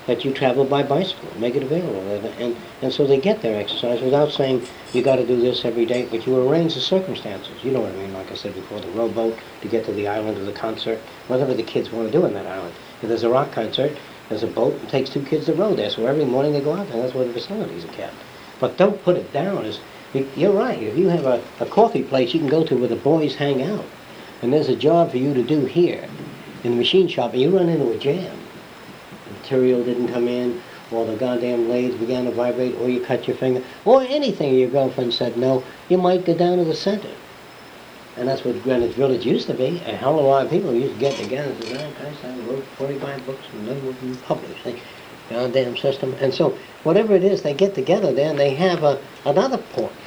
That you travel by bicycle, make it available, and, and, and so they get their exercise without saying, you gotta do this every day, but you arrange the circumstances. You know what I mean, like I said before, the rowboat to get to the island or the concert, whatever the kids wanna do in that island. If there's a rock concert, there's a boat, it takes two kids to row there, so every morning they go out there, that's where the facilities are kept. But don't put it down as, You- You're right, if you have a, a coffee place you can go to where the boys hang out, and there's a job for you to do here in the machine shop, and you run into a jam. Material didn't come in, or the goddamn lathes began to vibrate, or you cut your finger, or anything, your girlfriend said no, you might go down to the center. And that's what Greenwich Village used to be. A hell of a lot of people used to get together and say, "Man, guys, I wrote 45 books and none of them published. They, goddamn system. And so, whatever it is, they get together there and they have a, another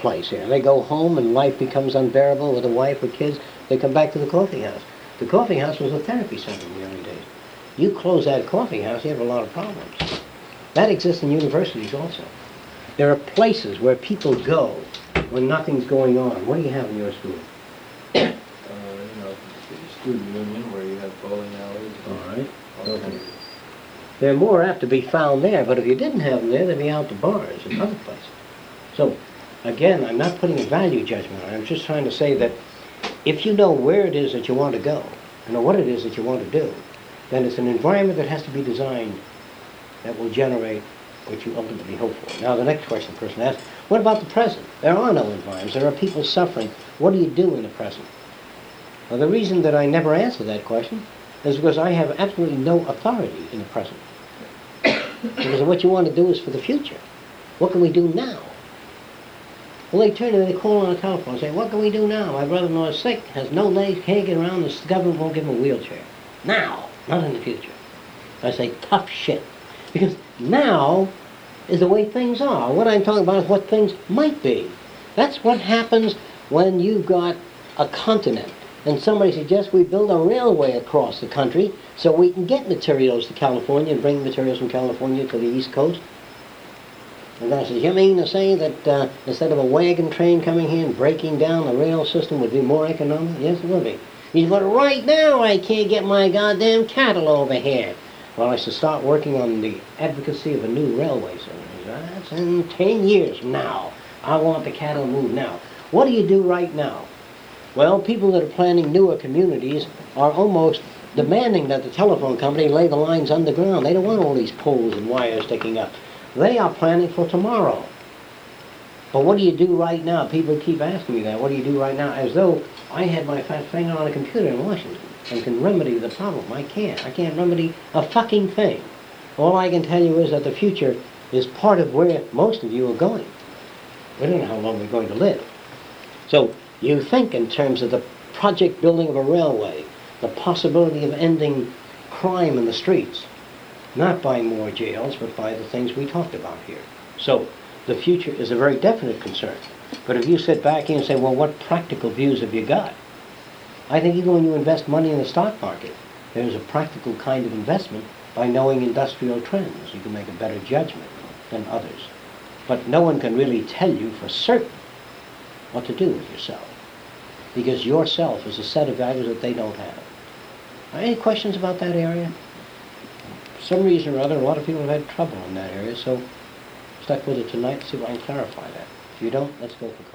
place here. They go home and life becomes unbearable with a wife or kids. They come back to the coffee house. The coffee house was a therapy center in the early days. You close that coffee house, you have a lot of problems. That exists in universities also. There are places where people go when nothing's going on. What do you have in your school? You know, student union where you have bowling alleys. All right. all kinds of- They're more apt to be found there, but if you didn't have them there, they'd be out to bars and other places. So, again, I'm not putting a value judgment on it. I'm just trying to say that if you know where it is that you want to go, and what it is that you want to do, then it's an environment that has to be designed that will generate what you ultimately hope for. Now, the next question the person asked, what about the present? There are no environments. There are people suffering. What do you do in the present? Well, the reason that I never answer that question is because I have absolutely no authority in the present. because what you want to do is for the future. What can we do now? Well, they turn and they call on the telephone and say, what can we do now? My brother-in-law is sick, has no legs, can't get around, the government won't give him a wheelchair. Now, not in the future. I say, tough shit. Because now is the way things are. What I'm talking about is what things might be. That's what happens when you've got a continent and somebody suggests we build a railway across the country so we can get materials to California and bring materials from California to the East Coast. And I said, you mean to say that uh, instead of a wagon train coming here and breaking down the rail system would be more economic? Yes, it would be. He said, but right now I can't get my goddamn cattle over here. Well, I should start working on the advocacy of a new railway system. That's in 10 years now. I want the cattle moved now. What do you do right now? Well, people that are planning newer communities are almost demanding that the telephone company lay the lines underground. They don't want all these poles and wires sticking up. They are planning for tomorrow. But what do you do right now? People keep asking me that. What do you do right now? As though I had my fat finger on a computer in Washington and can remedy the problem. I can't. I can't remedy a fucking thing. All I can tell you is that the future is part of where most of you are going. We don't know how long we're going to live. So you think in terms of the project building of a railway, the possibility of ending crime in the streets, not by more jails, but by the things we talked about here. So the future is a very definite concern. But if you sit back and say, well, what practical views have you got? I think even when you invest money in the stock market, there's a practical kind of investment by knowing industrial trends. You can make a better judgment than others. But no one can really tell you for certain what to do with yourself. Because yourself is a set of values that they don't have. Any questions about that area? For some reason or other, a lot of people have had trouble in that area, so stuck with it tonight see if I can clarify that. If you don't, let's go for.